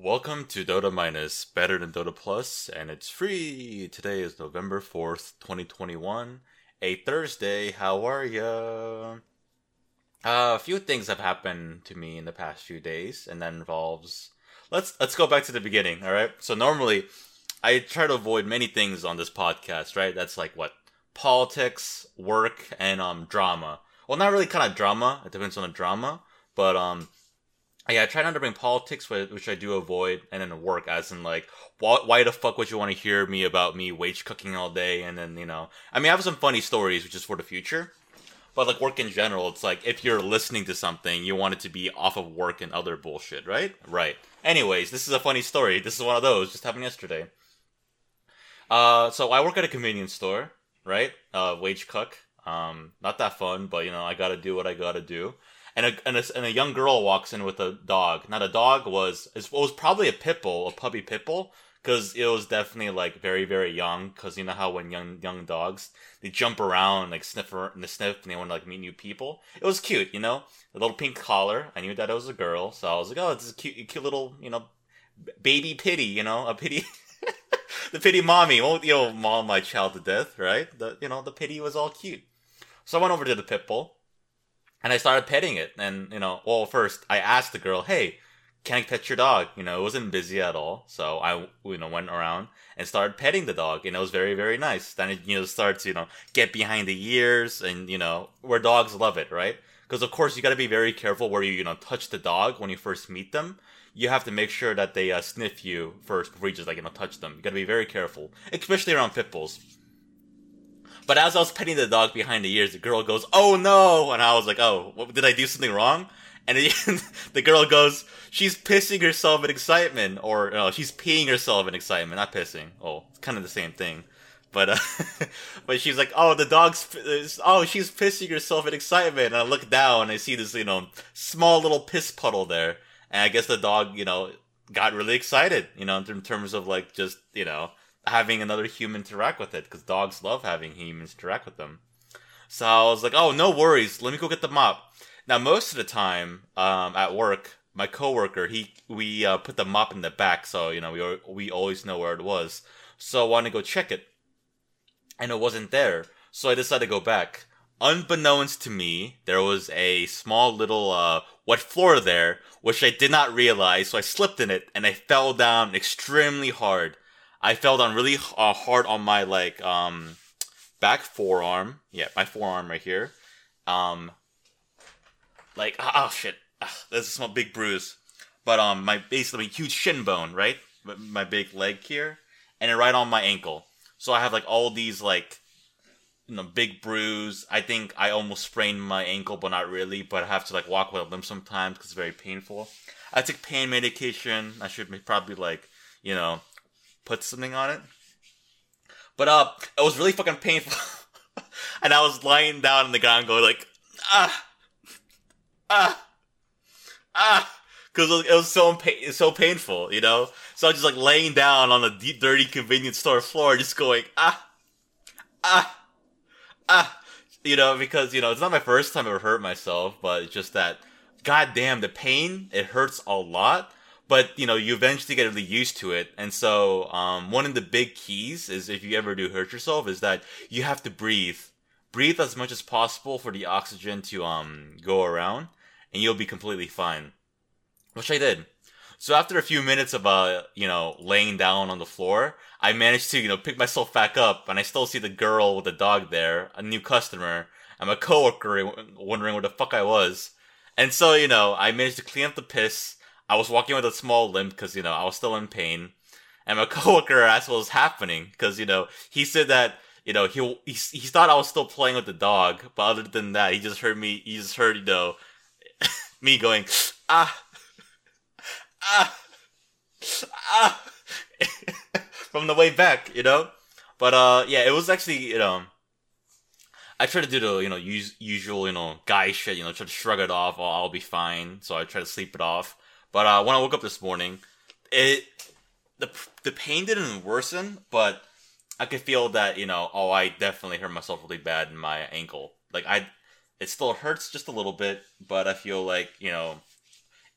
Welcome to Dota Minus, better than Dota Plus, and it's free. Today is November 4th, 2021, a Thursday. How are ya? Uh, a few things have happened to me in the past few days, and that involves let's let's go back to the beginning, all right? So normally I try to avoid many things on this podcast, right? That's like what politics, work, and um drama. Well, not really kind of drama. It depends on the drama, but um yeah, I try not to bring politics, which I do avoid, and then work, as in like, why, why the fuck would you want to hear me about me wage cooking all day? And then you know, I mean, I have some funny stories, which is for the future, but like work in general, it's like if you're listening to something, you want it to be off of work and other bullshit, right? Right. Anyways, this is a funny story. This is one of those just happened yesterday. Uh, so I work at a convenience store, right? Uh, wage cook. Um, not that fun, but you know, I gotta do what I gotta do and a, and a, and a young girl walks in with a dog. Now the dog was it was probably a pit bull, a puppy pit bull, because it was definitely like very very young. Because you know how when young young dogs they jump around like sniff and the sniff and they want to like meet new people. It was cute, you know, a little pink collar. I knew that it was a girl, so I was like, oh, it's a cute cute little you know baby pity, you know, a pity. the pity mommy won't you know maul my child to death, right? The you know the pity was all cute. So I went over to the pit bull and I started petting it. And you know, well, first I asked the girl, "Hey, can I pet your dog?" You know, it wasn't busy at all, so I you know went around and started petting the dog, and it was very very nice. Then it you know starts you know get behind the ears, and you know where dogs love it, right? Because of course you got to be very careful where you you know touch the dog when you first meet them. You have to make sure that they uh, sniff you first before you just like you know touch them. You got to be very careful, especially around pit bulls but as I was petting the dog behind the ears, the girl goes, "Oh no!" And I was like, "Oh, what, did I do something wrong?" And the girl goes, "She's pissing herself in excitement, or no, she's peeing herself in excitement, not pissing. Oh, it's kind of the same thing." But uh, but she's like, "Oh, the dog's oh, she's pissing herself in excitement." And I look down, and I see this you know small little piss puddle there, and I guess the dog you know got really excited, you know, in terms of like just you know having another human interact with it because dogs love having humans interact with them. So I was like, oh, no worries. Let me go get the mop. Now, most of the time um, at work, my coworker he we uh, put the mop in the back, so you know we we always know where it was. So I wanted to go check it, and it wasn't there. So I decided to go back. Unbeknownst to me, there was a small little uh, wet floor there, which I did not realize. So I slipped in it and I fell down extremely hard. I fell down really uh, hard on my like um back forearm. Yeah, my forearm right here. Um, like oh, shit, Ugh, that's a small big bruise. But um, my basically huge shin bone, right? My big leg here, and then right on my ankle. So I have like all these like you know big bruise. I think I almost sprained my ankle, but not really. But I have to like walk with a limp sometimes because it's very painful. I take pain medication. I should probably like you know put something on it. But uh, it was really fucking painful, and I was lying down on the ground going like ah ah ah because it was so so painful, you know. So I was just like laying down on the deep, dirty convenience store floor, just going ah ah ah, you know, because you know it's not my first time I ever hurt myself, but it's just that goddamn the pain it hurts a lot but you know you eventually get really used to it. And so um, one of the big keys is if you ever do hurt yourself is that you have to breathe. Breathe as much as possible for the oxygen to um, go around and you'll be completely fine. Which i did. So after a few minutes of uh you know laying down on the floor i managed to you know pick myself back up and i still see the girl with the dog there a new customer. And my coworker wondering where the fuck i was. And so you know i managed to clean up the piss I was walking with a small limp because you know I was still in pain, and my coworker asked what was happening because you know he said that you know he, he he thought I was still playing with the dog, but other than that, he just heard me. He just heard you know me going ah ah ah from the way back, you know. But uh, yeah, it was actually you know. I try to do the you know use, usual you know guy shit you know try to shrug it off. Oh, I'll be fine. So I try to sleep it off. But uh, when I woke up this morning, it the the pain didn't worsen, but I could feel that you know, oh, I definitely hurt myself really bad in my ankle. Like I, it still hurts just a little bit, but I feel like you know,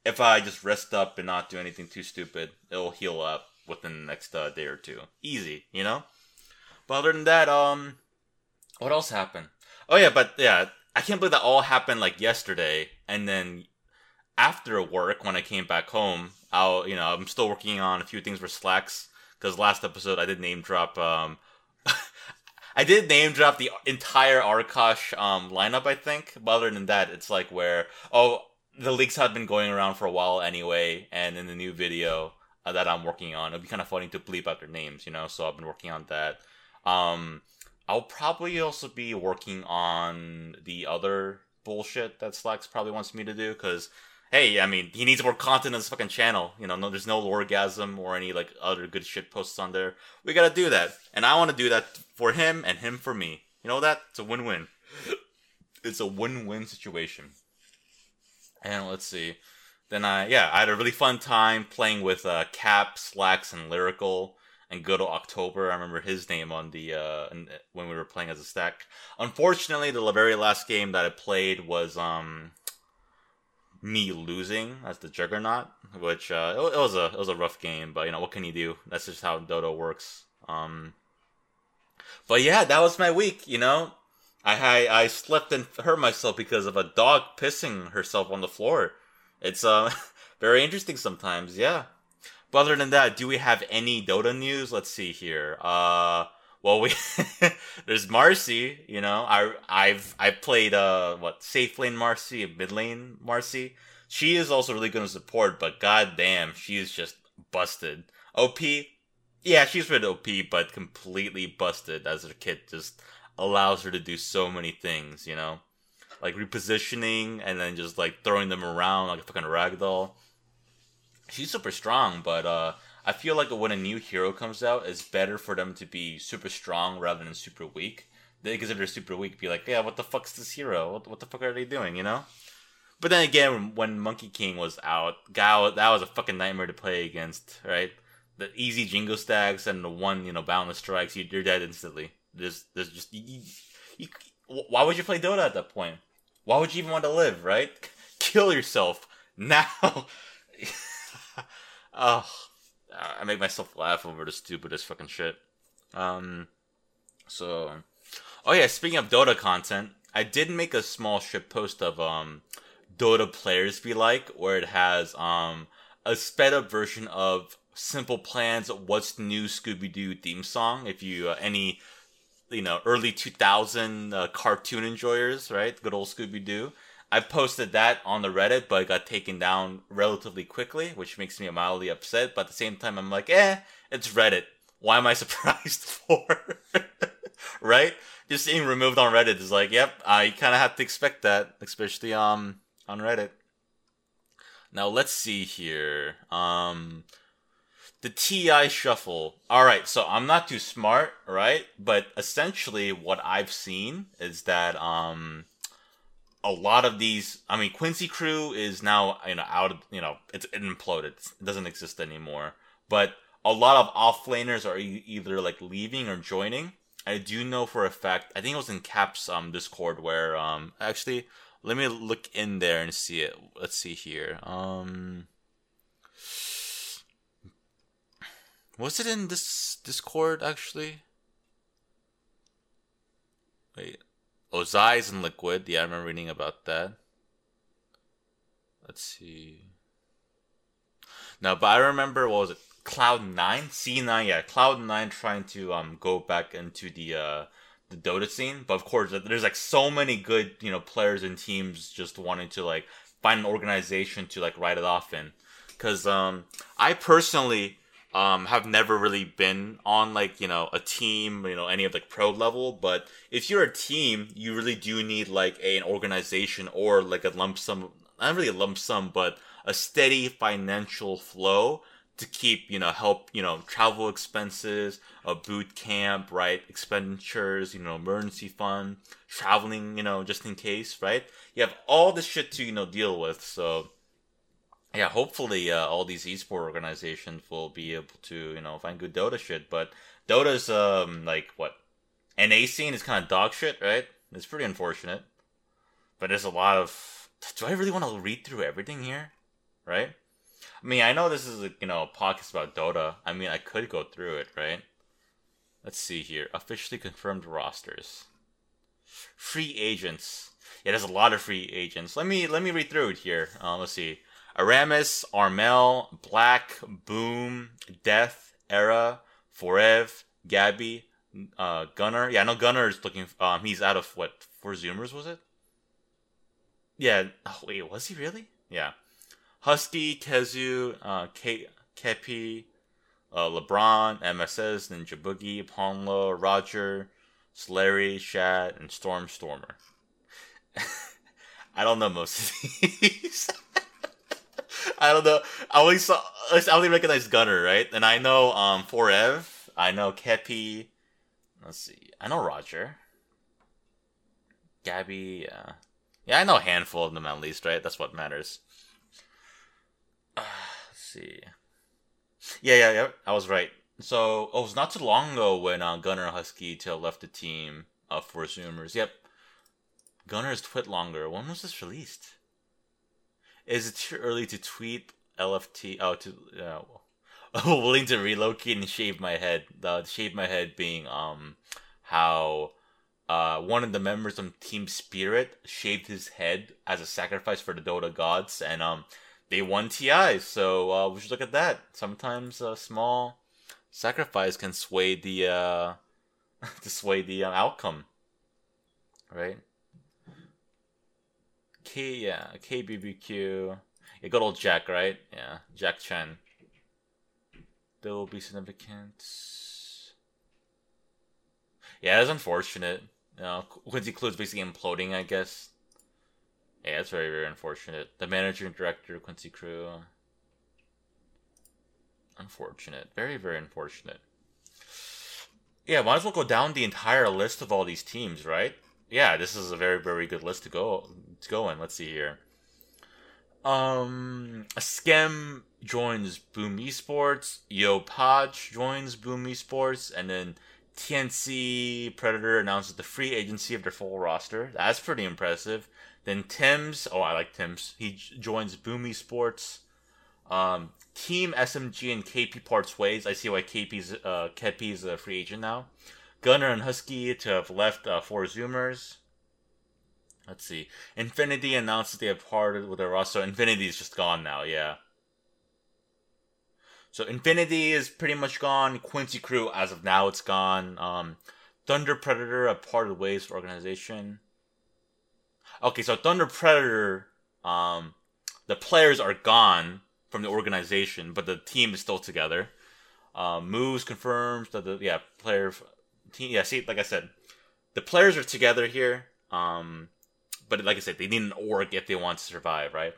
if I just rest up and not do anything too stupid, it'll heal up within the next uh, day or two. Easy, you know. But other than that, um, what else happened? Oh yeah, but yeah, I can't believe that all happened like yesterday, and then after work when I came back home, I'll you know I'm still working on a few things for Slacks because last episode I did name drop um. I did name drop the entire Arkosh um, lineup, I think. But other than that, it's like where oh the leaks had been going around for a while anyway, and in the new video uh, that I'm working on, it'd be kind of funny to bleep out their names, you know. So I've been working on that. Um, I'll probably also be working on the other bullshit that Slacks probably wants me to do because hey, I mean, he needs more content on his fucking channel. You know, no, there's no orgasm or any like other good shit posts on there. We gotta do that, and I want to do that for him and him for me. You know that? It's a win-win. It's a win-win situation. And let's see. Then I yeah, I had a really fun time playing with uh, Cap, Slacks, and Lyrical and good October. I remember his name on the uh, when we were playing as a stack. Unfortunately, the very last game that I played was um me losing as the Juggernaut, which uh, it, it, was a it was a rough game, but you know what can you do? That's just how Dota works. Um, but yeah, that was my week. You know, I, I I slept and hurt myself because of a dog pissing herself on the floor. It's uh very interesting sometimes. Yeah. But other than that, do we have any Dota news? Let's see here. Uh well we there's Marci, you know. I I've I played uh what safe lane Marci, mid lane Marci. She is also really good in support, but goddamn, she is just busted. OP, yeah, she's really OP, but completely busted as her kit just allows her to do so many things, you know? Like repositioning and then just like throwing them around like a fucking ragdoll. She's super strong, but uh I feel like when a new hero comes out, it's better for them to be super strong rather than super weak. Because if they're super weak, be like, yeah, what the fuck's this hero? What, what the fuck are they doing, you know? But then again, when Monkey King was out, Gao, that was a fucking nightmare to play against, right? The easy Jingu stacks and the one, you know, boundless strikes, you, are dead instantly. There's, there's just, you, you, why would you play Dota at that point? Why would you even want to live, right? Kill yourself now. oh, I make myself laugh over the stupidest fucking shit. Um, so, oh yeah, speaking of Dota content, I did make a small shit post of um, Dota players be like, where it has um a sped up version of Simple Plan's "What's New Scooby Doo" theme song. If you uh, any you know early 2000 uh, cartoon enjoyers, right? Good old Scooby Doo. I posted that on the Reddit, but it got taken down relatively quickly, which makes me mildly upset. But at the same time, I'm like, eh, it's Reddit. Why am I surprised for? right? Just seeing removed on Reddit is like, yep, I kind of have to expect that, especially um on Reddit. Now let's see here. Um, the TI shuffle. All right, so I'm not too smart, right? But essentially, what I've seen is that um, a lot of these. I mean, Quincy Crew is now you know out of you know it's it imploded. It doesn't exist anymore. But a lot of offlaners are e- either like leaving or joining. I do know for a fact. I think it was in Caps um Discord where um actually let me look in there and see it. Let's see here. Um, was it in this Discord actually? Wait, Ozai's in Liquid. Yeah, I remember reading about that. Let's see. No, but I remember what was it? Cloud Nine, C Nine. Yeah, Cloud Nine trying to um go back into the uh the Dota scene, but of course, there's like so many good you know players and teams just wanting to like find an organization to like write it off in. Because um, I personally um, have never really been on like you know a team, you know any of like pro level. But if you're a team, you really do need like a, an organization or like a lump sum, not really a lump sum, but a steady financial flow to keep, you know, help, you know, travel expenses, a boot camp, right? Expenditures, you know, emergency fund, traveling, you know, just in case, right? You have all this shit to, you know, deal with. So, yeah, hopefully, uh, all these esport organizations will be able to, you know, find good Dota shit. But Dota's, um, like, what? NA scene is kind of dog shit, right? It's pretty unfortunate. But there's a lot of. Do I really want to read through everything here? right? I mean, I know this is a you know a podcast about Dota. I mean, I could go through it, right? Let's see here. Officially confirmed rosters. Free agents. Yeah, there's a lot of free agents. Let me let me read through it here. Uh, let's see. Aramis, Armel, Black, Boom, Death, Era, Forev, Gabby, uh, Gunnar. Yeah, I know Gunnar is looking. Um, he's out of what? Four Zoomers was it? Yeah. Oh, wait, was he really? Yeah. Husky, Kezu, uh, Ke- Kepi, uh, LeBron, MSS, Ninja Boogie, Ponlo, Roger, Slary, Shad, and Storm Stormer. I don't know most of these. I don't know. I only saw. I only recognize Gunnar, right? And I know um Forev. I know Kepi. Let's see. I know Roger. Gabby. Yeah. Yeah, I know a handful of them at least, right? That's what matters. Uh, let's see. Yeah, yeah, yeah. I was right. So, oh, it was not too long ago when uh, Gunnar Husky Tail left the team uh, for Zoomers. Yep. Gunnar's twit longer. When was this released? Is it too early to tweet LFT? Oh, to uh, willing to relocate and shave my head. The shave my head being um how uh one of the members of Team Spirit shaved his head as a sacrifice for the Dota gods, and um they won TI. So uh, we should look at that. Sometimes a small sacrifice can sway the uh to sway the uh, outcome, right? K yeah KBBQ. Yeah, good old Jack, right? Yeah, Jack Chen. There will be significant. Yeah, it's unfortunate. You know, Quincy Crew's basically imploding, I guess. Yeah, it's very, very unfortunate. The manager and director, Quincy Crew. Unfortunate. Very, very unfortunate. Yeah, might as well go down the entire list of all these teams, right? Yeah, this is a very, very good list to go to go in. Let's see here. Um, Skem joins Boom Esports. Yopaj joins Boom Esports, and then TNC Predator announces the free agency of their full roster. That's pretty impressive. Then Tim's, oh I like Tim's. He joins Boom Esports. Um, Team SMG and KP parts ways. I see why KP's uh KP's a free agent now. Gunnar and Husky to have left uh, for Zoomers. Let's see. Infinity announces they have parted with their roster. Infinity is just gone now, yeah. So Infinity is pretty much gone. Quincy Crew, as of now, it's gone. Um, Thunder Predator, a part of the Waves organization. Okay, so Thunder Predator, um, the players are gone from the organization, but the team is still together. Um, Moves confirms that the yeah player team yeah see like I said, the players are together here. Um, but like I said, they need an org if they want to survive, right?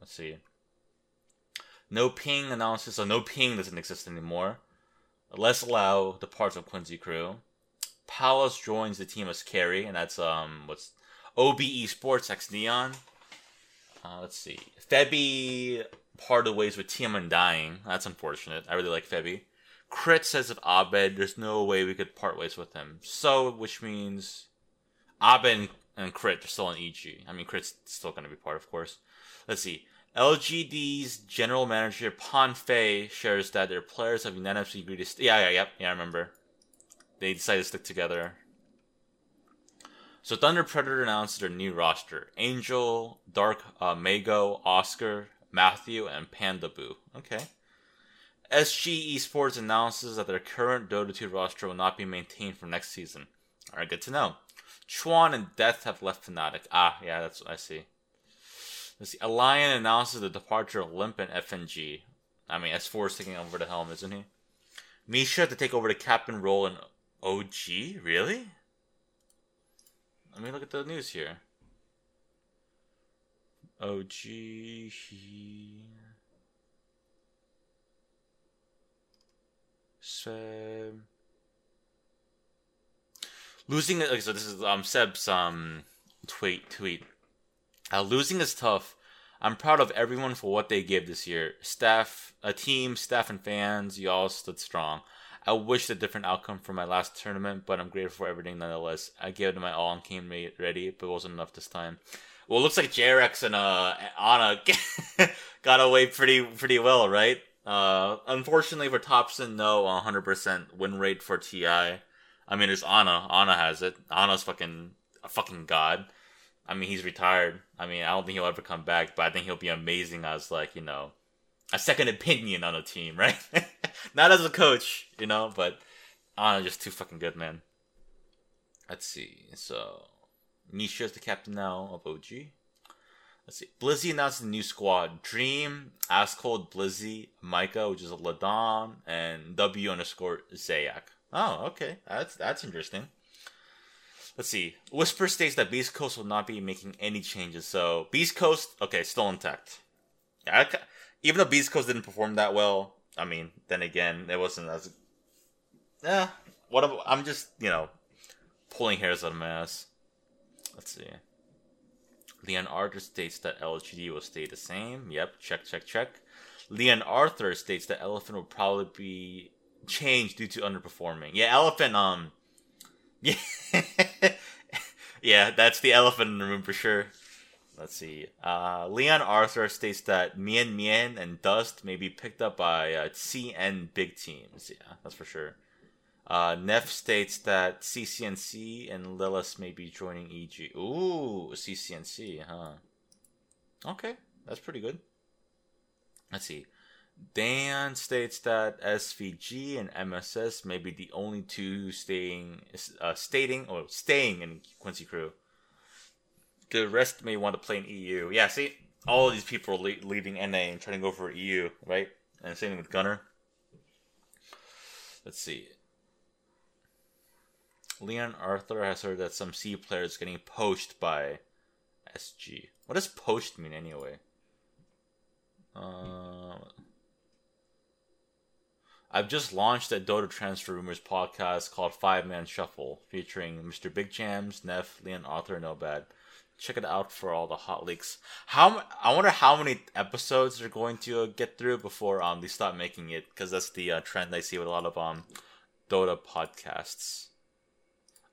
Let's see. No ping analysis, so no ping doesn't exist anymore. Let's allow the parts of Quincy Crew. Palace joins the team as carry, and that's um what's OBE Sports X Neon. Uh, let's see. Febby parted ways with Team Undying. That's unfortunate. I really like Febby. Crit says of Abed, there's no way we could part ways with him. So, which means Abed and Crit are still on EG. I mean, Crit's still going to be part, of course. Let's see. LGD's general manager Pan Fei shares that their players have unanimously agreed to. St- yeah, yeah, yeah, yeah. I remember. They decided to stick together. So Thunder Predator announced their new roster: Angel, Dark, uh, Mago, Oscar, Matthew, and Panda Boo. Okay. SG Esports announces that their current Dota 2 roster will not be maintained for next season. All right, good to know. Chuan and Death have left Fnatic. Ah, yeah, that's what I see. Let's see. Alliance announces the departure of Limp and FNG. I mean, S4 is taking over the helm, isn't he? Misha to take over the captain role in OG? Really? Let me look at the news here. OG. Ceb. Losing. Okay, so this is um Ceb's um tweet tweet. Uh, losing is tough. I'm proud of everyone for what they gave this year. Staff, a team, staff, and fans, you all stood strong. I wished a different outcome for my last tournament, but I'm grateful for everything nonetheless. I gave it my all and came ready, but it wasn't enough this time. Well, it looks like Jerax and uh Anna got away pretty pretty well, right? Uh, unfortunately for Topson, no 100% win rate for Ti. I mean, there's Anna. Anna has it. Anna's fucking a fucking god. I mean, he's retired. I mean, I don't think he'll ever come back, but I think he'll be amazing as like you know a second opinion on a team, right? Not as a coach, you know, but Anna just too fucking good, man. Let's see. So Nisha is the captain now of OG. Let's see. Blizzy announced the new squad. Dream, Cold, Blizzy, Micah, which is a Ladon, and W underscore Zayak. Oh, okay. That's that's interesting. Let's see. Whisper states that Beast Coast will not be making any changes. So Beast Coast, okay, still intact. I, even though Beast Coast didn't perform that well, I mean, then again, it wasn't as. Yeah, what? I'm just you know pulling hairs out of my ass. Let's see. Leon Arthur states that LGD will stay the same. Yep, check, check, check. Leon Arthur states that Elephant will probably be changed due to underperforming. Yeah, Elephant, um, yeah, yeah, that's the elephant in the room for sure. Let's see. Uh, Leon Arthur states that Mien Mien and Dust may be picked up by uh, CN big teams. Yeah, that's for sure. Uh, Neff states that CCNC and Lilith may be joining EG. Ooh, CCNC, huh? Okay, that's pretty good. Let's see. Dan states that SVG and MSS may be the only two staying, uh, stating or staying in Quincy Crew. The rest may want to play in EU. Yeah, see, all of these people are le- leaving NA and trying to go for EU, right? And same with Gunnar. Let's see. Leon Arthur has heard that some C players getting poached by SG. What does poached mean anyway? Uh, I've just launched a Dota Transfer Rumors podcast called Five Man Shuffle, featuring Mr. Big Jams, Neff, Leon Arthur, No Bad. Check it out for all the hot leaks. How I wonder how many episodes they're going to uh, get through before um they stop making it because that's the uh, trend I see with a lot of um Dota podcasts.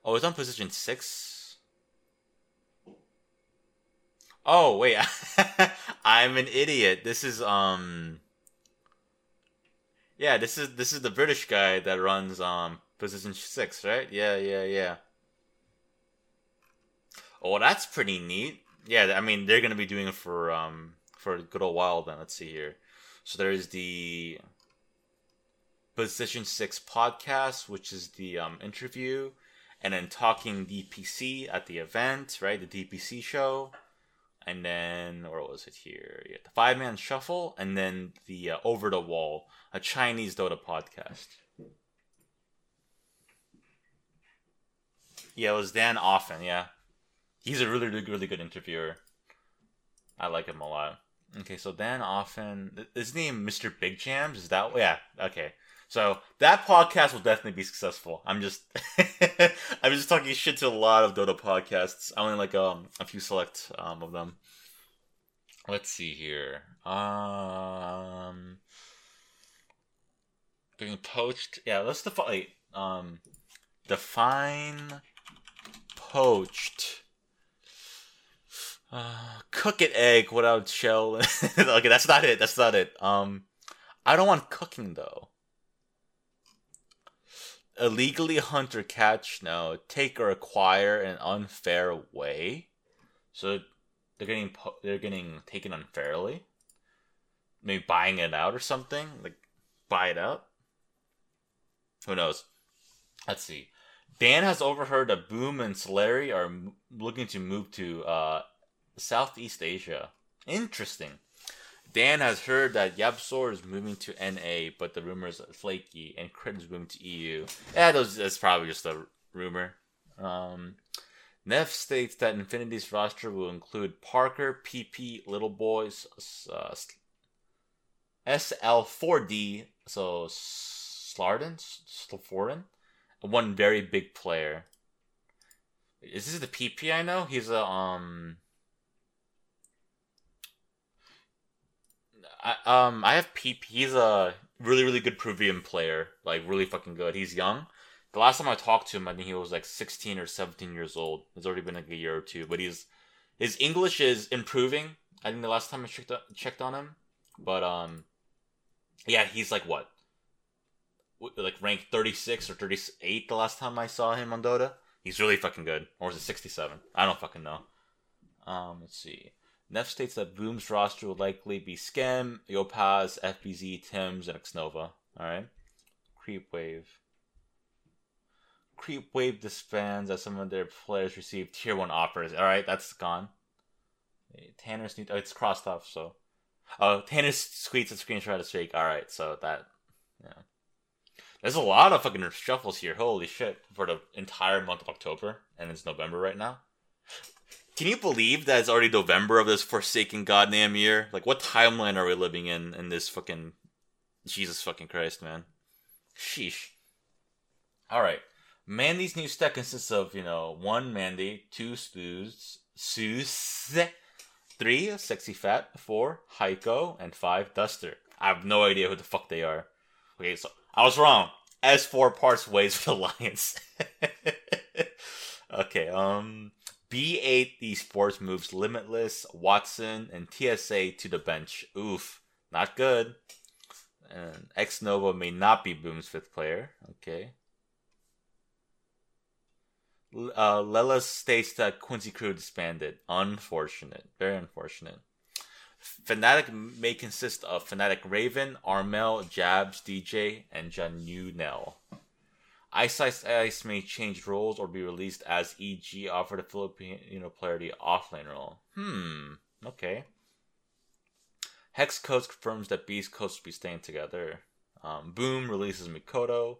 Oh, it's on position six. Oh wait, I'm an idiot. This is um. Yeah, this is this is the British guy that runs um position six, right? Yeah, yeah, yeah. Oh, that's pretty neat. Yeah, I mean they're gonna be doing it for um for a good old while. Then let's see here. So there's the position six podcast, which is the um interview and then talking DPC at the event, right? The DPC show, and then where was it here? Yeah, the five man shuffle, and then the uh, over the wall, a Chinese Dota podcast. Yeah, it was Dan Offen. Yeah, he's a really, really, really good interviewer. I like him a lot. Okay, so Dan Offen, his name Mr. Big Jams. Is that yeah? Okay, so that podcast will definitely be successful. I'm just I'm just talking shit to a lot of Dota podcasts. I only like um a few select um of them. Let's see here. Um getting poached. Yeah, let's define um define poached. Uh, cook it egg without shell. okay, that's not it. That's not it. Um, I don't want cooking though illegally hunt or catch no take or acquire in an unfair way. So they're getting they're getting taken unfairly. Maybe buying it out or something like buy it out who knows? Let's see. Dan has overheard that boom and Solari are looking to move to uh, southeast asia. Interesting Dan has heard that YapzOr is moving to NA, but the rumors are flaky, and Crit is moving to EU. Yeah, those, that's probably just a rumor. Um, Neff states that Infinity's roster will include Parker, PP, Little Boys, uh, SL4D, so Slarden, Slaforden, and one very big player. Is this the PP I know? He's a um I, um, I have Peep. He's a really, really good Peruvian player. Like, really fucking good. He's young. The last time I talked to him, I think he was like 16 or 17 years old. It's already been like a year or two, but he's His English is improving. I think the last time I checked checked on him, but um, yeah, he's like what, like ranked thirty six or thirty eight the last time I saw him on Dota. He's really fucking good. Or is it sixty seven? I don't fucking know. Um, let's see. Neff states that Boom's roster will likely be Skem, Yopaj, FBZ, Tims, and Xnova. Alright. Creep Wave. Creep Wave disbands as some of their players receive tier 1 offers. Alright, that's gone. Tanner's new. Oh, it's crossed off, so. Oh, Tanner tweets a screenshot of fake. Alright, so that. Yeah. There's a lot of fucking shuffles here. Holy shit. For the entire month of October. And it's November right now. Can you believe that it's already November of this forsaken goddamn year? Like, what timeline are we living in in this fucking Jesus fucking Christ, man? Sheesh. All right, Mandy's new stack consists of you know one Mandy, two Suus, Suus, three Sexy Fat, four Heiko, and five Duster. I have no idea who the fuck they are. Okay, so I was wrong. S four parts ways with the Lions. okay, um. B8 esports moves Limitless, Watson, and TSA to the bench. Oof, not good. And Xnova may not be Boom's fifth player. Okay. Uh, Lela states that Quincy Crew disbanded. Unfortunate. Very unfortunate. Fnatic may consist of Fnatic Raven, Armel, Jabs, DJ, and Januel. Ice Ice Ice may change roles or be released as EG offered a Filipino player the offlane role. Hmm. Okay. Hex Coast confirms that Beast Coast will be staying together. Um, Boom releases Mikoto.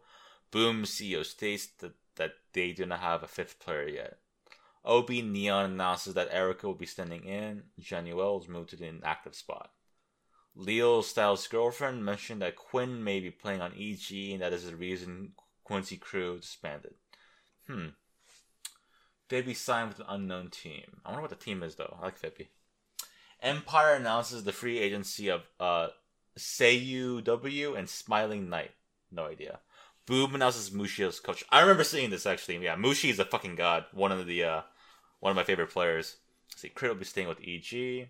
Boom CEO states that, that they do not have a fifth player yet. OB Neon announces that Erica will be standing in. Januel is moved to the inactive spot. Leo Styles' girlfriend mentioned that Quinn may be playing on EG, and that is the reason Quincy Crew disbanded. Hmm. Febby signed with an unknown team. I wonder what the team is though. I like Febby. Empire announces the free agency of uh Seiyu W and Smiling Knight. No idea. Boom announces Mushi as coach. I remember seeing this actually. Yeah, Mushi is a fucking god. One of the uh one of my favorite players. Let's see, Crit will be staying with EG.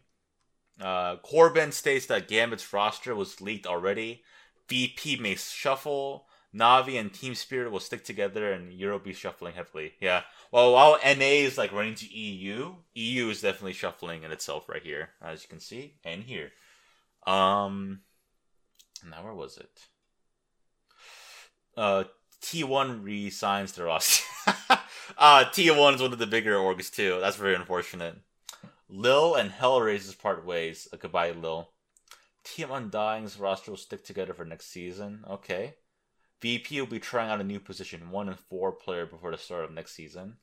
Uh, Corbin states that Gambit's roster was leaked already. VP may shuffle. Navi and Team Spirit will stick together and Europe be shuffling heavily. Yeah. Well, while NA is like running to EU, EU is definitely shuffling in itself right here, as you can see, and here. Um, now where was it? Uh, T1 resigns the roster. uh, T1 is one of the bigger orgs too. That's very unfortunate. Lil and Hellraisers part ways. Uh, goodbye, Lil. Team Undying's roster will stick together for next season. Okay. VP will be trying out a new position, one and four player before the start of next season.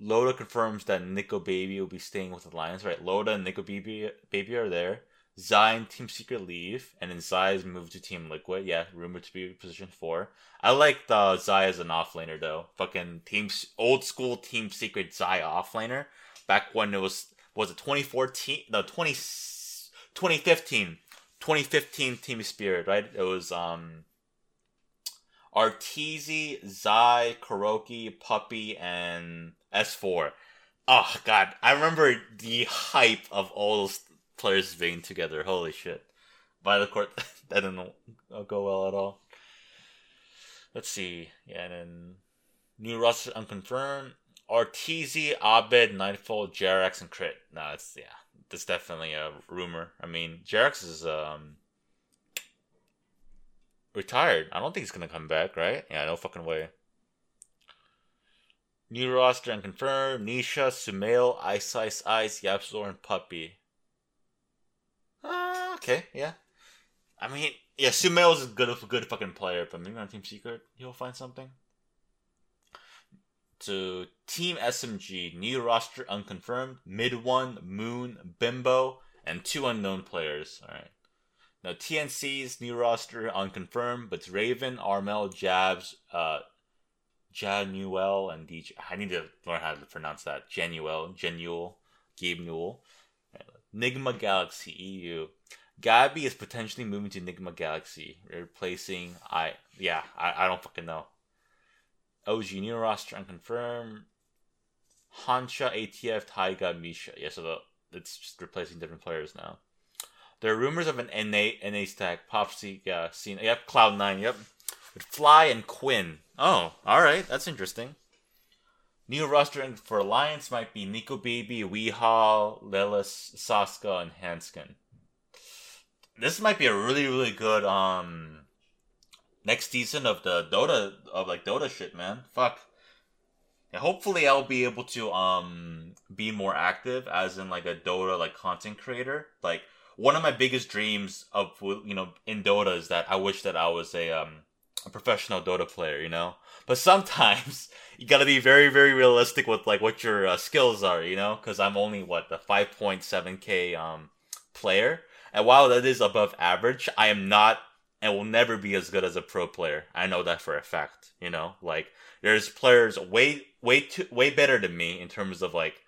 Loda confirms that Nico Baby will be staying with the Lions. Right, Loda and Nico Baby, Baby are there. Zai and Team Secret leave, and then Zai's moved to Team Liquid. Yeah, rumored to be position four. I like the Zai as an offlaner though. Fucking team old school Team Secret Zai offlaner. Back when it was was it 2014 no 20, 2015 2015 Team Spirit right? It was um Arteezy, Zai, Kuroky, Puppy, and S4. Oh god, I remember the hype of all those players being together. Holy shit. By the court, that didn't go well at all. Let's see. Yeah, and then new roster unconfirmed. Arteezy, Abed, Nightfall, Jerax, and Crit. No, it's yeah, that's definitely a rumor. I mean, Jerax is um retired. I don't think he's gonna come back, right? Yeah, no fucking way. New roster and confirmed: Nisha, Sumail, Ice Ice Ice, Yapzor, and Puppy. Uh, okay, yeah. I mean, yeah, Sumail's a good, a good fucking player, but maybe on Team Secret he'll find something. To Team SMG, new roster unconfirmed, mid one, Moon, Bimbo, and two unknown players. All right. Now TNC's new roster unconfirmed, but it's Raven, Armel, Jabs, uh, Januel, and DJ. I need to learn how to pronounce that. Januel, Genuel, Gabe Newell. Nigma Galaxy EU. Gabby is potentially moving to Nigma Galaxy, replacing I. Yeah, I, I don't fucking know. OG new roster unconfirmed. Hansha, ATF, Taiga, Misha. Yeah, so the it's just replacing different players now. There are rumors of an NA NA stack Popsy yeah seen yep Cloud Nine yep with Fly and Quinn. Oh, all right, that's interesting. New roster for Alliance might be Nico Baby, Weehaw, Lelis, Saska, and Handsken. This might be a really really good um next season of the Dota of like Dota shit, man. Fuck. Yeah, hopefully I'll be able to um be more active as in like a Dota like content creator. Like one of my biggest dreams of you know in Dota is that I wish that I was a um a professional Dota player, you know. But sometimes you gotta be very very realistic with like what your uh, skills are, you know. Because I'm only what the 5.7k um player, and while that is above average, I am not and will never be as good as a pro player. I know that for a fact. You know, like there's players way way too way better than me in terms of like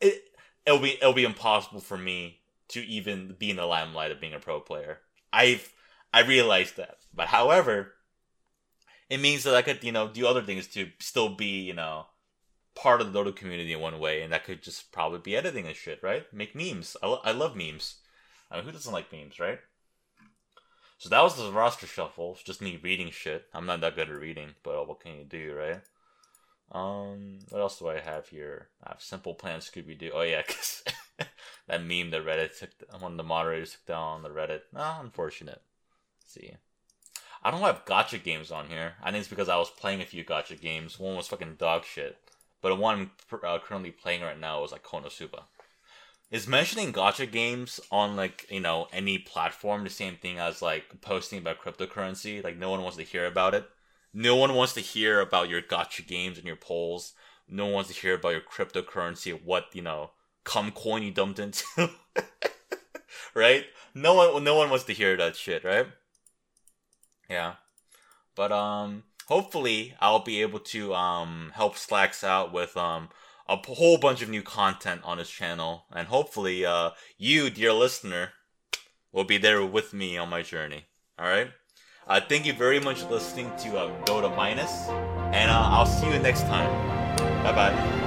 it. It'll be it'll be impossible for me to even be in the limelight of being a pro player. I've I realized that, but however, it means that I could you know do other things to still be you know part of the Dota community in one way, and that could just probably be editing and shit, right? Make memes. I, lo- I love memes. I mean, who doesn't like memes, right? So that was the roster shuffle. It's just me reading shit. I'm not that good at reading, but what can you do, right? Um, what else do I have here? I have Simple Plan Scooby Doo. Oh yeah, cause that meme that Reddit took, one of the moderators took down on the Reddit. Ah, unfortunate. Let's see, I don't have gacha games on here. I think it's because I was playing a few gacha games. One was fucking dog shit, but the one I'm uh, currently playing right now is like Konosuba is mentioning gacha games on like you know any platform the same thing as like posting about cryptocurrency like no one wants to hear about it no one wants to hear about your gacha games and your polls. No one wants to hear about your cryptocurrency what you know cum coin you dumped into. Right? No one no one wants to hear that shit right? Yeah. But um hopefully i'll be able to um help slacks out with um a whole bunch of new content on his channel, and hopefully, uh, you, dear listener, will be there with me on my journey. All right. Uh, thank you very much for listening to uh, Dota Minus, and uh, I'll see you next time. Bye bye.